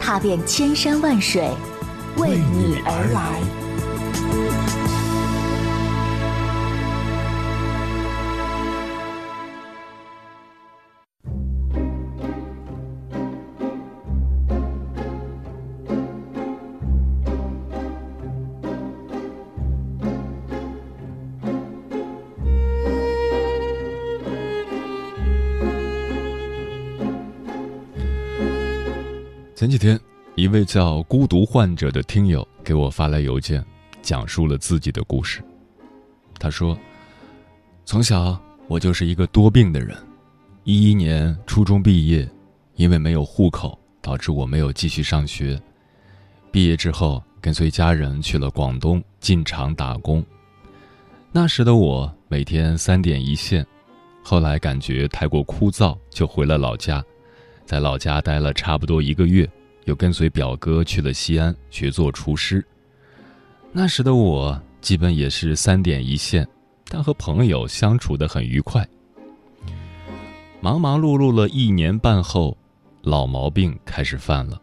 踏遍千山万水，为你而来。前几天，一位叫“孤独患者”的听友给我发来邮件，讲述了自己的故事。他说：“从小我就是一个多病的人，一一年初中毕业，因为没有户口，导致我没有继续上学。毕业之后，跟随家人去了广东进厂打工。那时的我每天三点一线，后来感觉太过枯燥，就回了老家。”在老家待了差不多一个月，又跟随表哥去了西安学做厨师。那时的我基本也是三点一线，但和朋友相处的很愉快。忙忙碌碌了一年半后，老毛病开始犯了。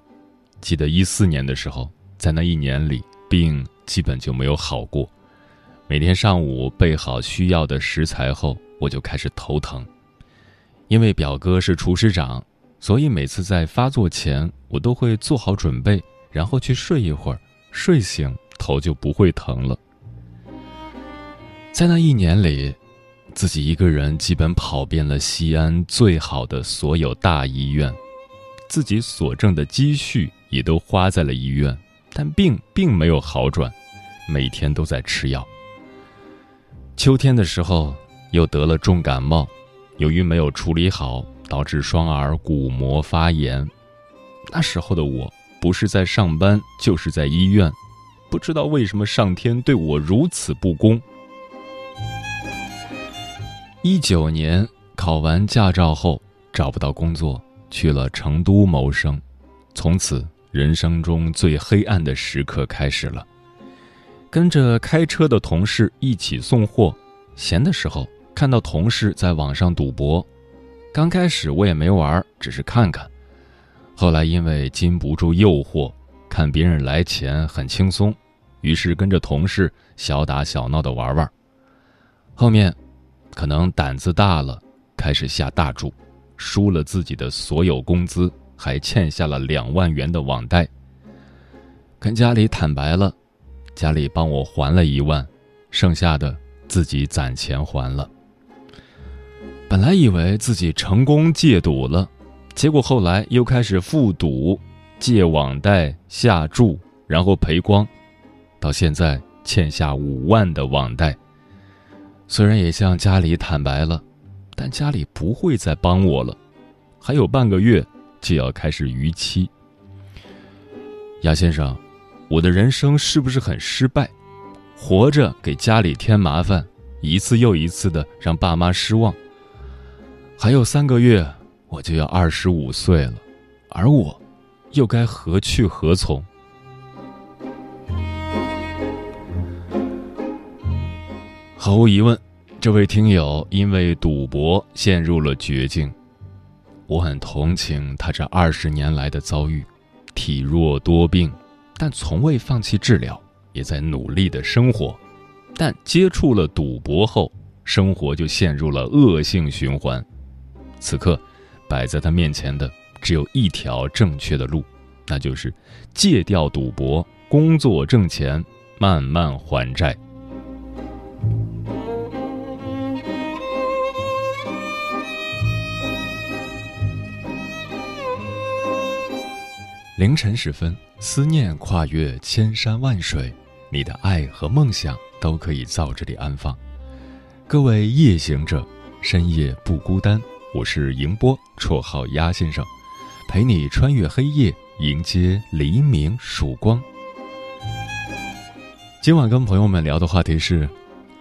记得一四年的时候，在那一年里，病基本就没有好过。每天上午备好需要的食材后，我就开始头疼，因为表哥是厨师长。所以每次在发作前，我都会做好准备，然后去睡一会儿，睡醒头就不会疼了。在那一年里，自己一个人基本跑遍了西安最好的所有大医院，自己所挣的积蓄也都花在了医院，但病并没有好转，每天都在吃药。秋天的时候又得了重感冒，由于没有处理好。导致双耳鼓膜发炎，那时候的我不是在上班，就是在医院，不知道为什么上天对我如此不公。一九年考完驾照后找不到工作，去了成都谋生，从此人生中最黑暗的时刻开始了。跟着开车的同事一起送货，闲的时候看到同事在网上赌博。刚开始我也没玩，只是看看。后来因为禁不住诱惑，看别人来钱很轻松，于是跟着同事小打小闹的玩玩。后面，可能胆子大了，开始下大注，输了自己的所有工资，还欠下了两万元的网贷。跟家里坦白了，家里帮我还了一万，剩下的自己攒钱还了。本来以为自己成功戒赌了，结果后来又开始复赌、借网贷、下注，然后赔光，到现在欠下五万的网贷。虽然也向家里坦白了，但家里不会再帮我了。还有半个月就要开始逾期。杨先生，我的人生是不是很失败？活着给家里添麻烦，一次又一次的让爸妈失望。还有三个月，我就要二十五岁了，而我，又该何去何从？毫无疑问，这位听友因为赌博陷入了绝境。我很同情他这二十年来的遭遇，体弱多病，但从未放弃治疗，也在努力的生活。但接触了赌博后，生活就陷入了恶性循环。此刻，摆在他面前的只有一条正确的路，那就是戒掉赌博，工作挣钱，慢慢还债。凌晨时分，思念跨越千山万水，你的爱和梦想都可以在这里安放。各位夜行者，深夜不孤单。我是迎波，绰号鸭先生。陪你穿越黑夜，迎接黎明曙光。今晚跟朋友们聊的话题是：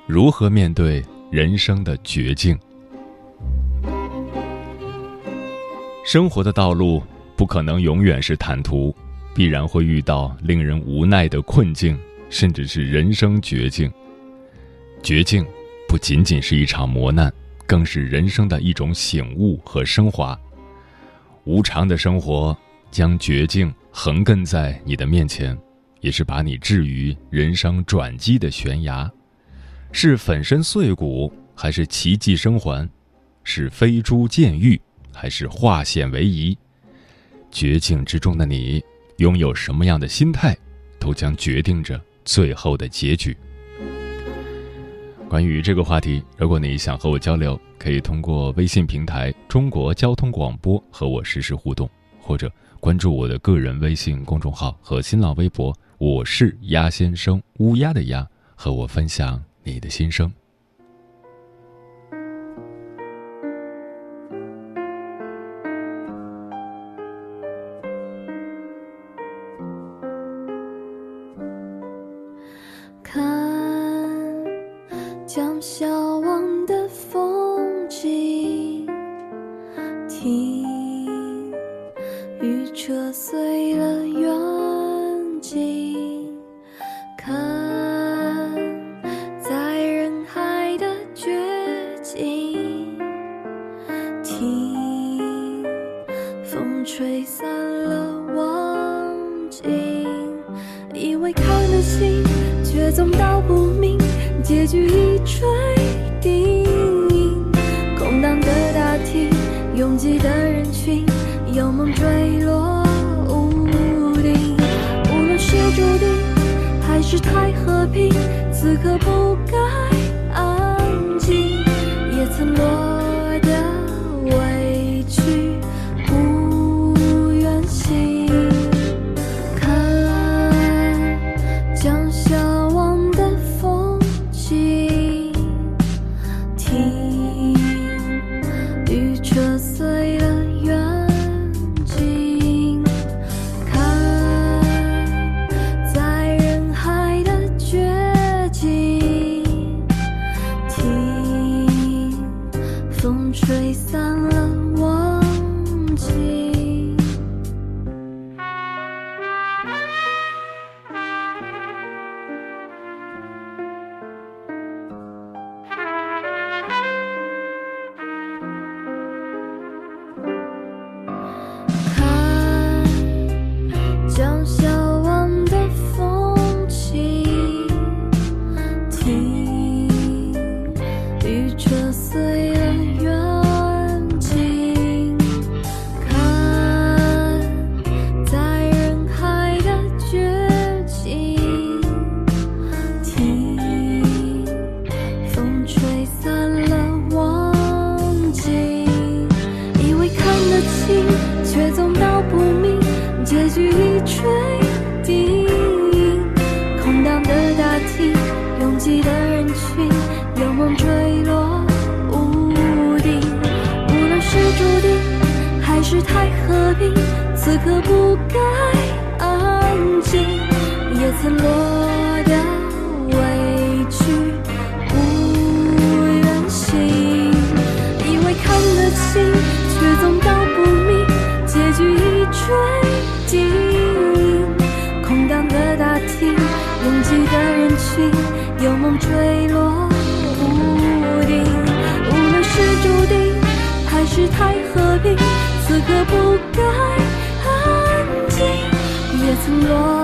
如何面对人生的绝境。生活的道路不可能永远是坦途，必然会遇到令人无奈的困境，甚至是人生绝境。绝境不仅仅是一场磨难，更是人生的一种醒悟和升华。无常的生活将绝境横亘在你的面前。也是把你置于人生转机的悬崖，是粉身碎骨还是奇迹生还？是飞珠见玉还是化险为夷？绝境之中的你拥有什么样的心态，都将决定着最后的结局。关于这个话题，如果你想和我交流，可以通过微信平台“中国交通广播”和我实时互动，或者关注我的个人微信公众号和新浪微博。我是鸭先生，乌鸦的鸭，和我分享你的心声。散了忘记以为看得清却总道不明结局已注定。空荡的大厅拥挤的人群有梦坠落屋顶无论是注定还是太和平此刻不该安静也曾落水晶空荡的大厅，拥挤的人群，有梦坠落屋顶，无论是注定还是太和平，此刻不该安静，也曾落。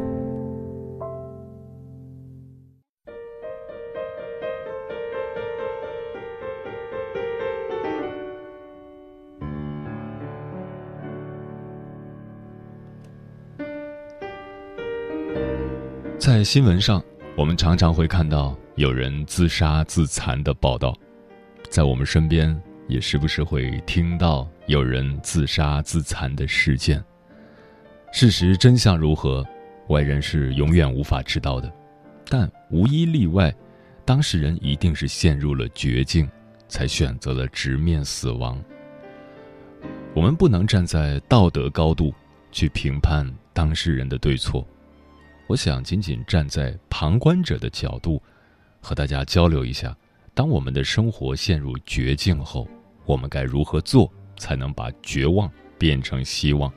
在新闻上，我们常常会看到有人自杀自残的报道，在我们身边也时不时会听到有人自杀自残的事件。事实真相如何，外人是永远无法知道的，但无一例外，当事人一定是陷入了绝境，才选择了直面死亡。我们不能站在道德高度去评判当事人的对错。我想仅仅站在旁观者的角度，和大家交流一下：当我们的生活陷入绝境后，我们该如何做，才能把绝望变成希望？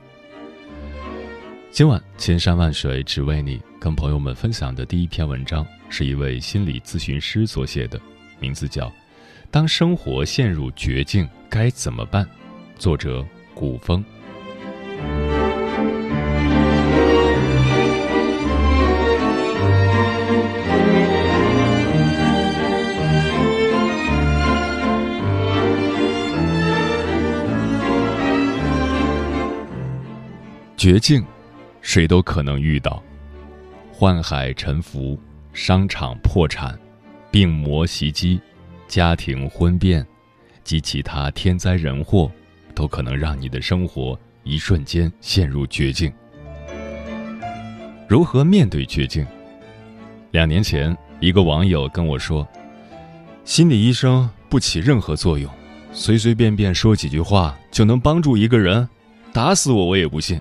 今晚千山万水只为你，跟朋友们分享的第一篇文章，是一位心理咨询师所写的，名字叫《当生活陷入绝境该怎么办》，作者古风。绝境，谁都可能遇到。宦海沉浮，商场破产，病魔袭击，家庭婚变，及其他天灾人祸，都可能让你的生活一瞬间陷入绝境。如何面对绝境？两年前，一个网友跟我说：“心理医生不起任何作用，随随便便说几句话就能帮助一个人，打死我我也不信。”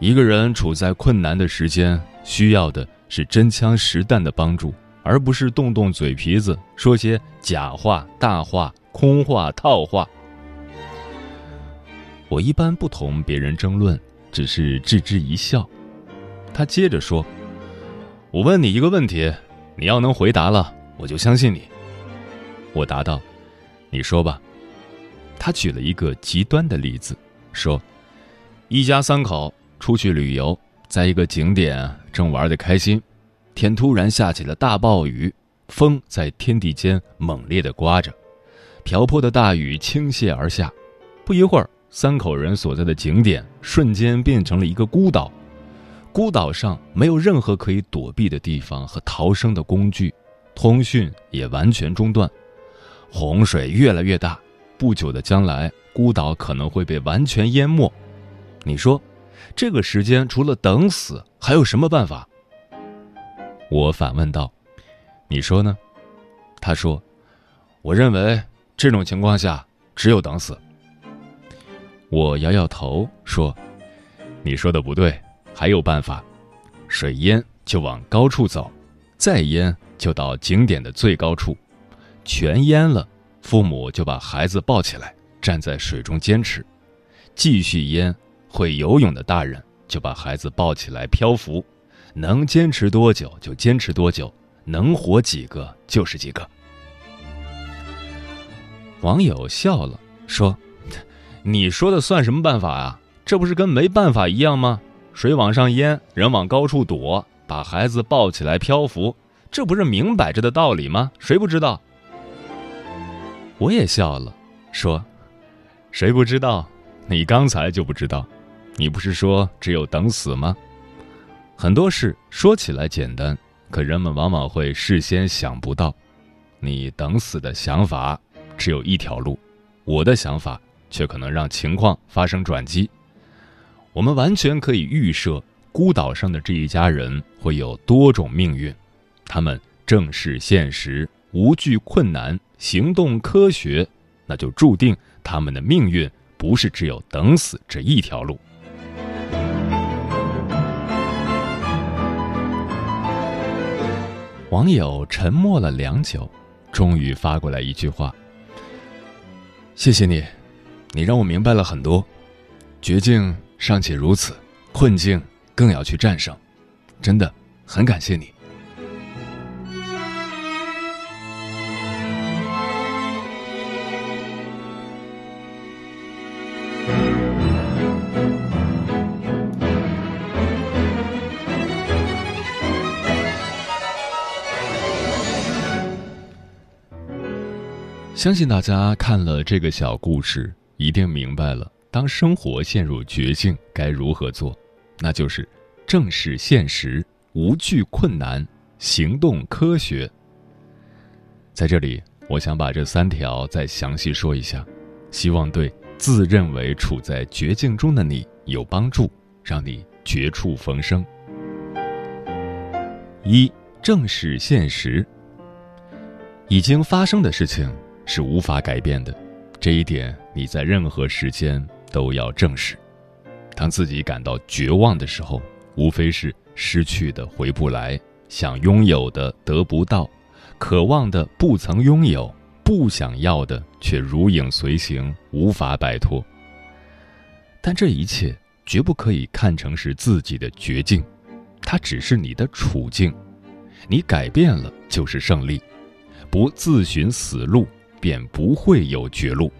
一个人处在困难的时间，需要的是真枪实弹的帮助，而不是动动嘴皮子说些假话、大话、空话、套话。我一般不同别人争论，只是置之一笑。他接着说：“我问你一个问题，你要能回答了，我就相信你。”我答道：“你说吧。”他举了一个极端的例子，说：“一家三口。”出去旅游，在一个景点正玩得开心，天突然下起了大暴雨，风在天地间猛烈地刮着，瓢泼的大雨倾泻而下。不一会儿，三口人所在的景点瞬间变成了一个孤岛，孤岛上没有任何可以躲避的地方和逃生的工具，通讯也完全中断。洪水越来越大，不久的将来，孤岛可能会被完全淹没。你说？这个时间除了等死，还有什么办法？我反问道：“你说呢？”他说：“我认为这种情况下只有等死。”我摇摇头说：“你说的不对，还有办法。水淹就往高处走，再淹就到景点的最高处，全淹了，父母就把孩子抱起来，站在水中坚持，继续淹。”会游泳的大人就把孩子抱起来漂浮，能坚持多久就坚持多久，能活几个就是几个。网友笑了，说：“你说的算什么办法啊？这不是跟没办法一样吗？水往上淹，人往高处躲，把孩子抱起来漂浮，这不是明摆着的道理吗？谁不知道？”我也笑了，说：“谁不知道？你刚才就不知道。”你不是说只有等死吗？很多事说起来简单，可人们往往会事先想不到。你等死的想法只有一条路，我的想法却可能让情况发生转机。我们完全可以预设孤岛上的这一家人会有多种命运，他们正视现实，无惧困难，行动科学，那就注定他们的命运不是只有等死这一条路。网友沉默了良久，终于发过来一句话：“谢谢你，你让我明白了很多。绝境尚且如此，困境更要去战胜。真的，很感谢你。”相信大家看了这个小故事，一定明白了，当生活陷入绝境该如何做，那就是正视现实，无惧困难，行动科学。在这里，我想把这三条再详细说一下，希望对自认为处在绝境中的你有帮助，让你绝处逢生。一，正视现实，已经发生的事情。是无法改变的，这一点你在任何时间都要正视。当自己感到绝望的时候，无非是失去的回不来，想拥有的得不到，渴望的不曾拥有，不想要的却如影随形，无法摆脱。但这一切绝不可以看成是自己的绝境，它只是你的处境，你改变了就是胜利，不自寻死路。便不会有绝路。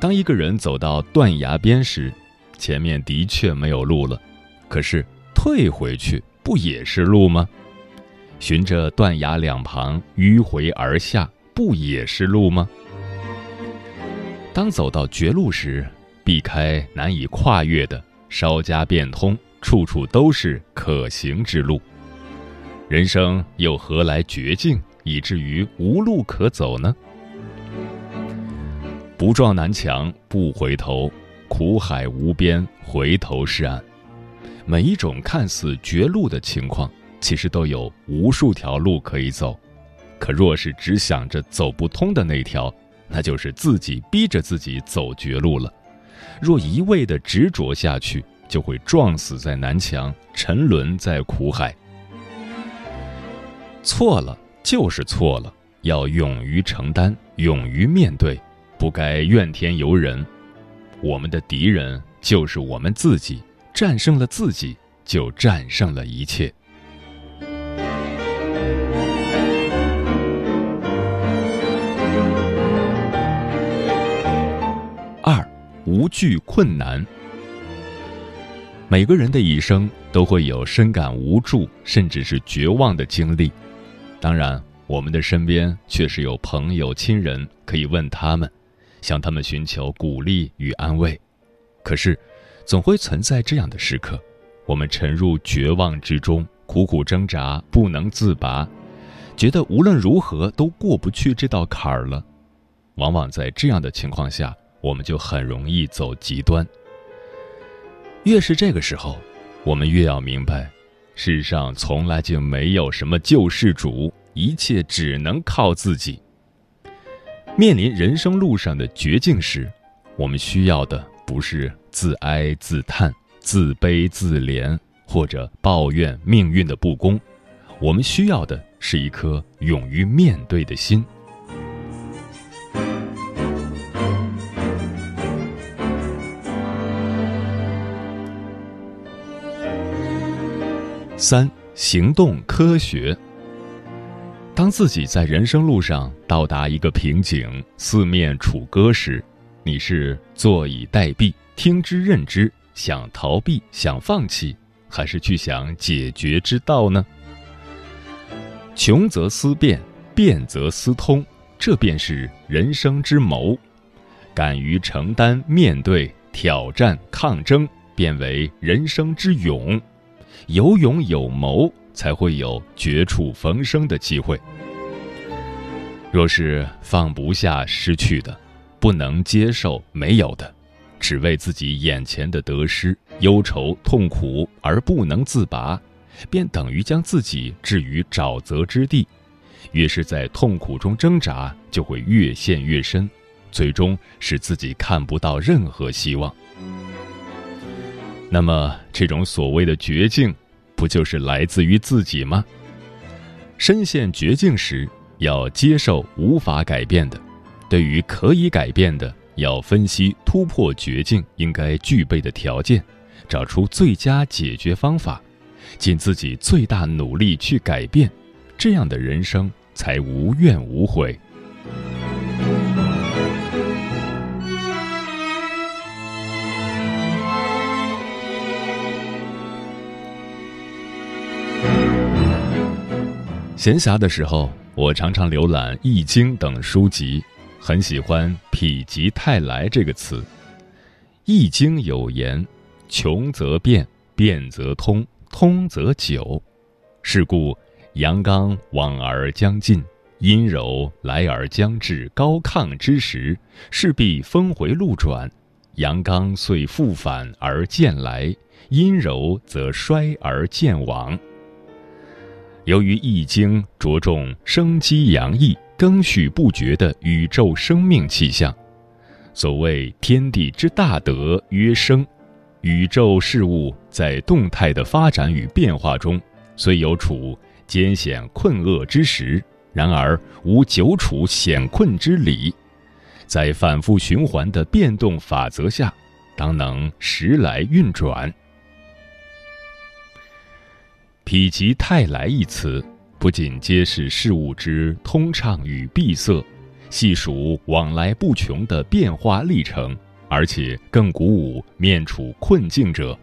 当一个人走到断崖边时，前面的确没有路了，可是退回去不也是路吗？循着断崖两旁迂回而下，不也是路吗？当走到绝路时，避开难以跨越的，稍加变通，处处都是可行之路。人生又何来绝境？以至于无路可走呢？不撞南墙不回头，苦海无边，回头是岸。每一种看似绝路的情况，其实都有无数条路可以走。可若是只想着走不通的那条，那就是自己逼着自己走绝路了。若一味的执着下去，就会撞死在南墙，沉沦在苦海。错了。就是错了，要勇于承担，勇于面对，不该怨天尤人。我们的敌人就是我们自己，战胜了自己，就战胜了一切。二，无惧困难。每个人的一生都会有深感无助，甚至是绝望的经历。当然，我们的身边确实有朋友、亲人可以问他们，向他们寻求鼓励与安慰。可是，总会存在这样的时刻，我们沉入绝望之中，苦苦挣扎，不能自拔，觉得无论如何都过不去这道坎儿了。往往在这样的情况下，我们就很容易走极端。越是这个时候，我们越要明白。世上从来就没有什么救世主，一切只能靠自己。面临人生路上的绝境时，我们需要的不是自哀自叹、自卑自怜或者抱怨命运的不公，我们需要的是一颗勇于面对的心。三行动科学。当自己在人生路上到达一个瓶颈，四面楚歌时，你是坐以待毙、听之任之，想逃避、想放弃，还是去想解决之道呢？穷则思变，变则思通，这便是人生之谋。敢于承担、面对挑战、抗争，变为人生之勇。有勇有谋，才会有绝处逢生的机会。若是放不下失去的，不能接受没有的，只为自己眼前的得失忧愁痛苦而不能自拔，便等于将自己置于沼泽之地。越是在痛苦中挣扎，就会越陷越深，最终使自己看不到任何希望。那么，这种所谓的绝境，不就是来自于自己吗？深陷绝境时，要接受无法改变的；对于可以改变的，要分析突破绝境应该具备的条件，找出最佳解决方法，尽自己最大努力去改变。这样的人生。才无怨无悔。闲暇的时候，我常常浏览《易经》等书籍，很喜欢“否极泰来”这个词。《易经》有言：“穷则变，变则通，通则久。”是故。阳刚往而将尽，阴柔来而将至。高亢之时，势必峰回路转；阳刚遂复返而渐来，阴柔则衰而渐亡。由于《易经》着重生机洋溢、更续不绝的宇宙生命气象，所谓“天地之大德曰生”，宇宙事物在动态的发展与变化中，虽有处。艰险困厄之时，然而无久处险困之理，在反复循环的变动法则下，当能时来运转。否极泰来一词，不仅揭示事物之通畅与闭塞，细数往来不穷的变化历程，而且更鼓舞面处困境者，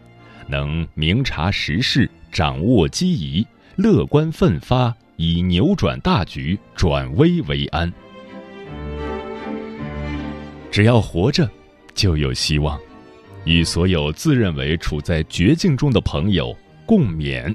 能明察时势，掌握机宜。乐观奋发，以扭转大局、转危为安。只要活着，就有希望。与所有自认为处在绝境中的朋友共勉。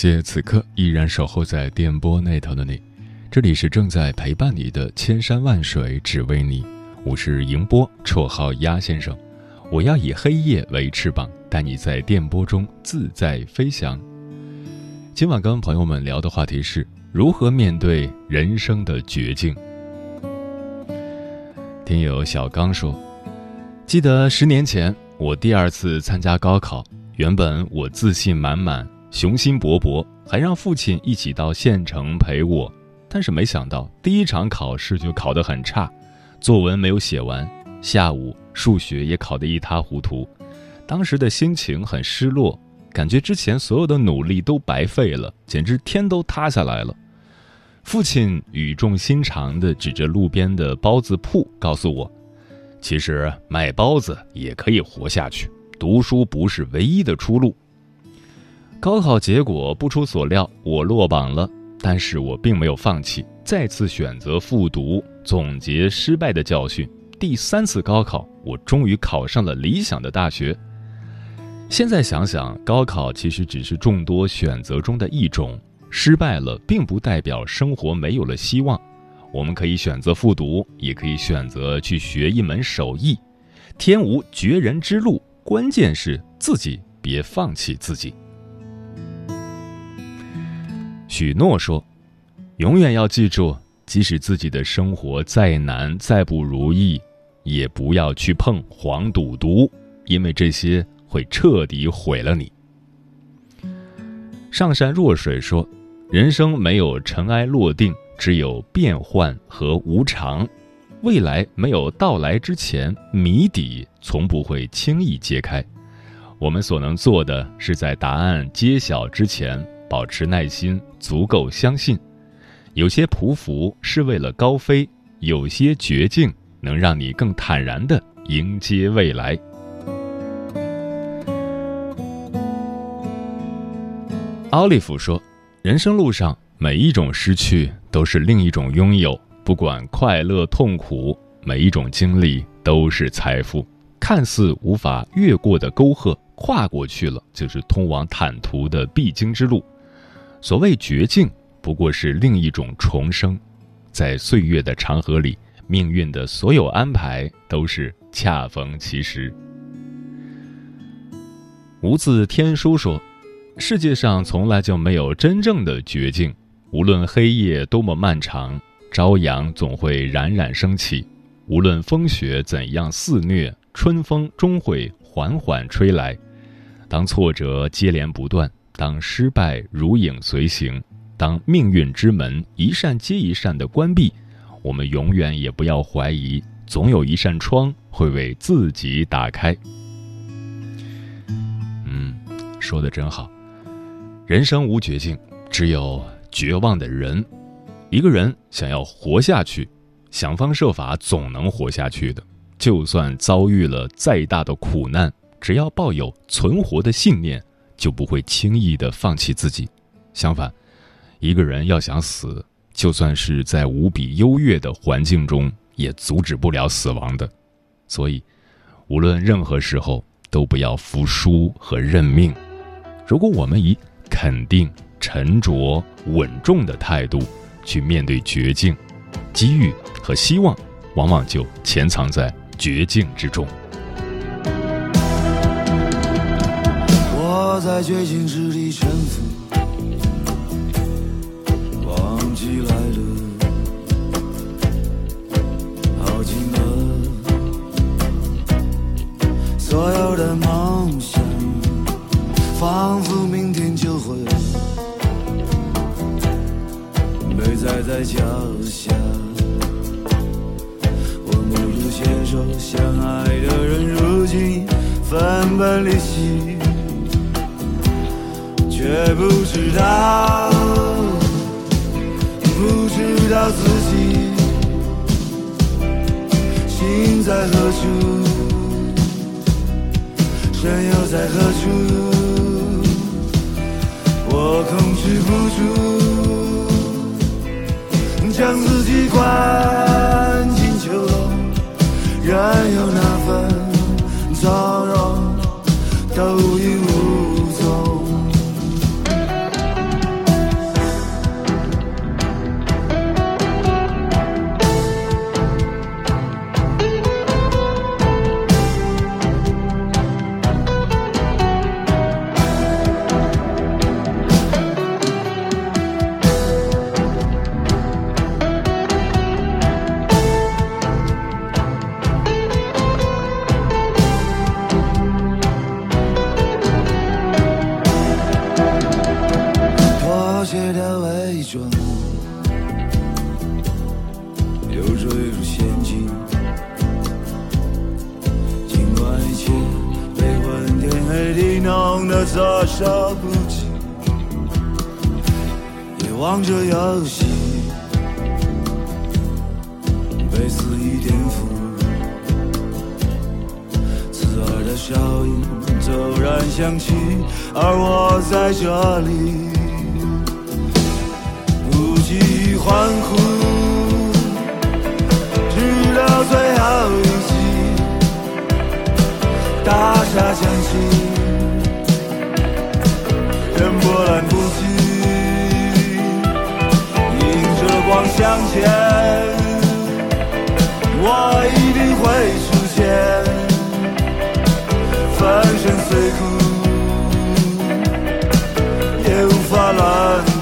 谢此刻依然守候在电波那头的你，这里是正在陪伴你的千山万水只为你，我是迎波，绰号鸭先生。我要以黑夜为翅膀，带你在电波中自在飞翔。今晚跟朋友们聊的话题是如何面对人生的绝境。听友小刚说，记得十年前我第二次参加高考，原本我自信满满。雄心勃勃，还让父亲一起到县城陪我，但是没想到第一场考试就考得很差，作文没有写完，下午数学也考得一塌糊涂，当时的心情很失落，感觉之前所有的努力都白费了，简直天都塌下来了。父亲语重心长地指着路边的包子铺，告诉我，其实卖包子也可以活下去，读书不是唯一的出路。高考结果不出所料，我落榜了。但是我并没有放弃，再次选择复读，总结失败的教训。第三次高考，我终于考上了理想的大学。现在想想，高考其实只是众多选择中的一种，失败了并不代表生活没有了希望。我们可以选择复读，也可以选择去学一门手艺。天无绝人之路，关键是自己别放弃自己。许诺说：“永远要记住，即使自己的生活再难、再不如意，也不要去碰黄赌毒，因为这些会彻底毁了你。上善若水说：“人生没有尘埃落定，只有变幻和无常。未来没有到来之前，谜底从不会轻易揭开。我们所能做的是在答案揭晓之前保持耐心，足够相信。有些匍匐是为了高飞，有些绝境能让你更坦然地迎接未来。”奥利弗说：“人生路上，每一种失去都是另一种拥有。不管快乐痛苦，每一种经历都是财富。看似无法越过的沟壑，跨过去了，就是通往坦途的必经之路。所谓绝境，不过是另一种重生。在岁月的长河里，命运的所有安排都是恰逢其时。”无字天书说。世界上从来就没有真正的绝境，无论黑夜多么漫长，朝阳总会冉冉升起；无论风雪怎样肆虐，春风终会缓缓吹来。当挫折接连不断，当失败如影随形，当命运之门一扇接一扇的关闭，我们永远也不要怀疑，总有一扇窗会为自己打开。嗯，说的真好。人生无绝境，只有绝望的人。一个人想要活下去，想方设法总能活下去的。就算遭遇了再大的苦难，只要抱有存活的信念，就不会轻易的放弃自己。相反，一个人要想死，就算是在无比优越的环境中，也阻止不了死亡的。所以，无论任何时候，都不要服输和认命。如果我们以肯定、沉着、稳重的态度去面对绝境，机遇和希望往往就潜藏在绝境之中。我在绝境之地沉浮，忘记来路，耗尽了所有的梦想，仿佛明天就会被。踩在脚下，我们如携手相爱的人，如今分崩离析，却不知道，不知道自己心在何处，身又在何处，我控制不住。将自己关望着游戏被肆意颠覆，刺耳的哨音骤然响起，而我在这里。不羁欢呼，直到最后一击，大厦响起，人波澜不。望向前，我一定会出现，粉身碎骨，也无法拦。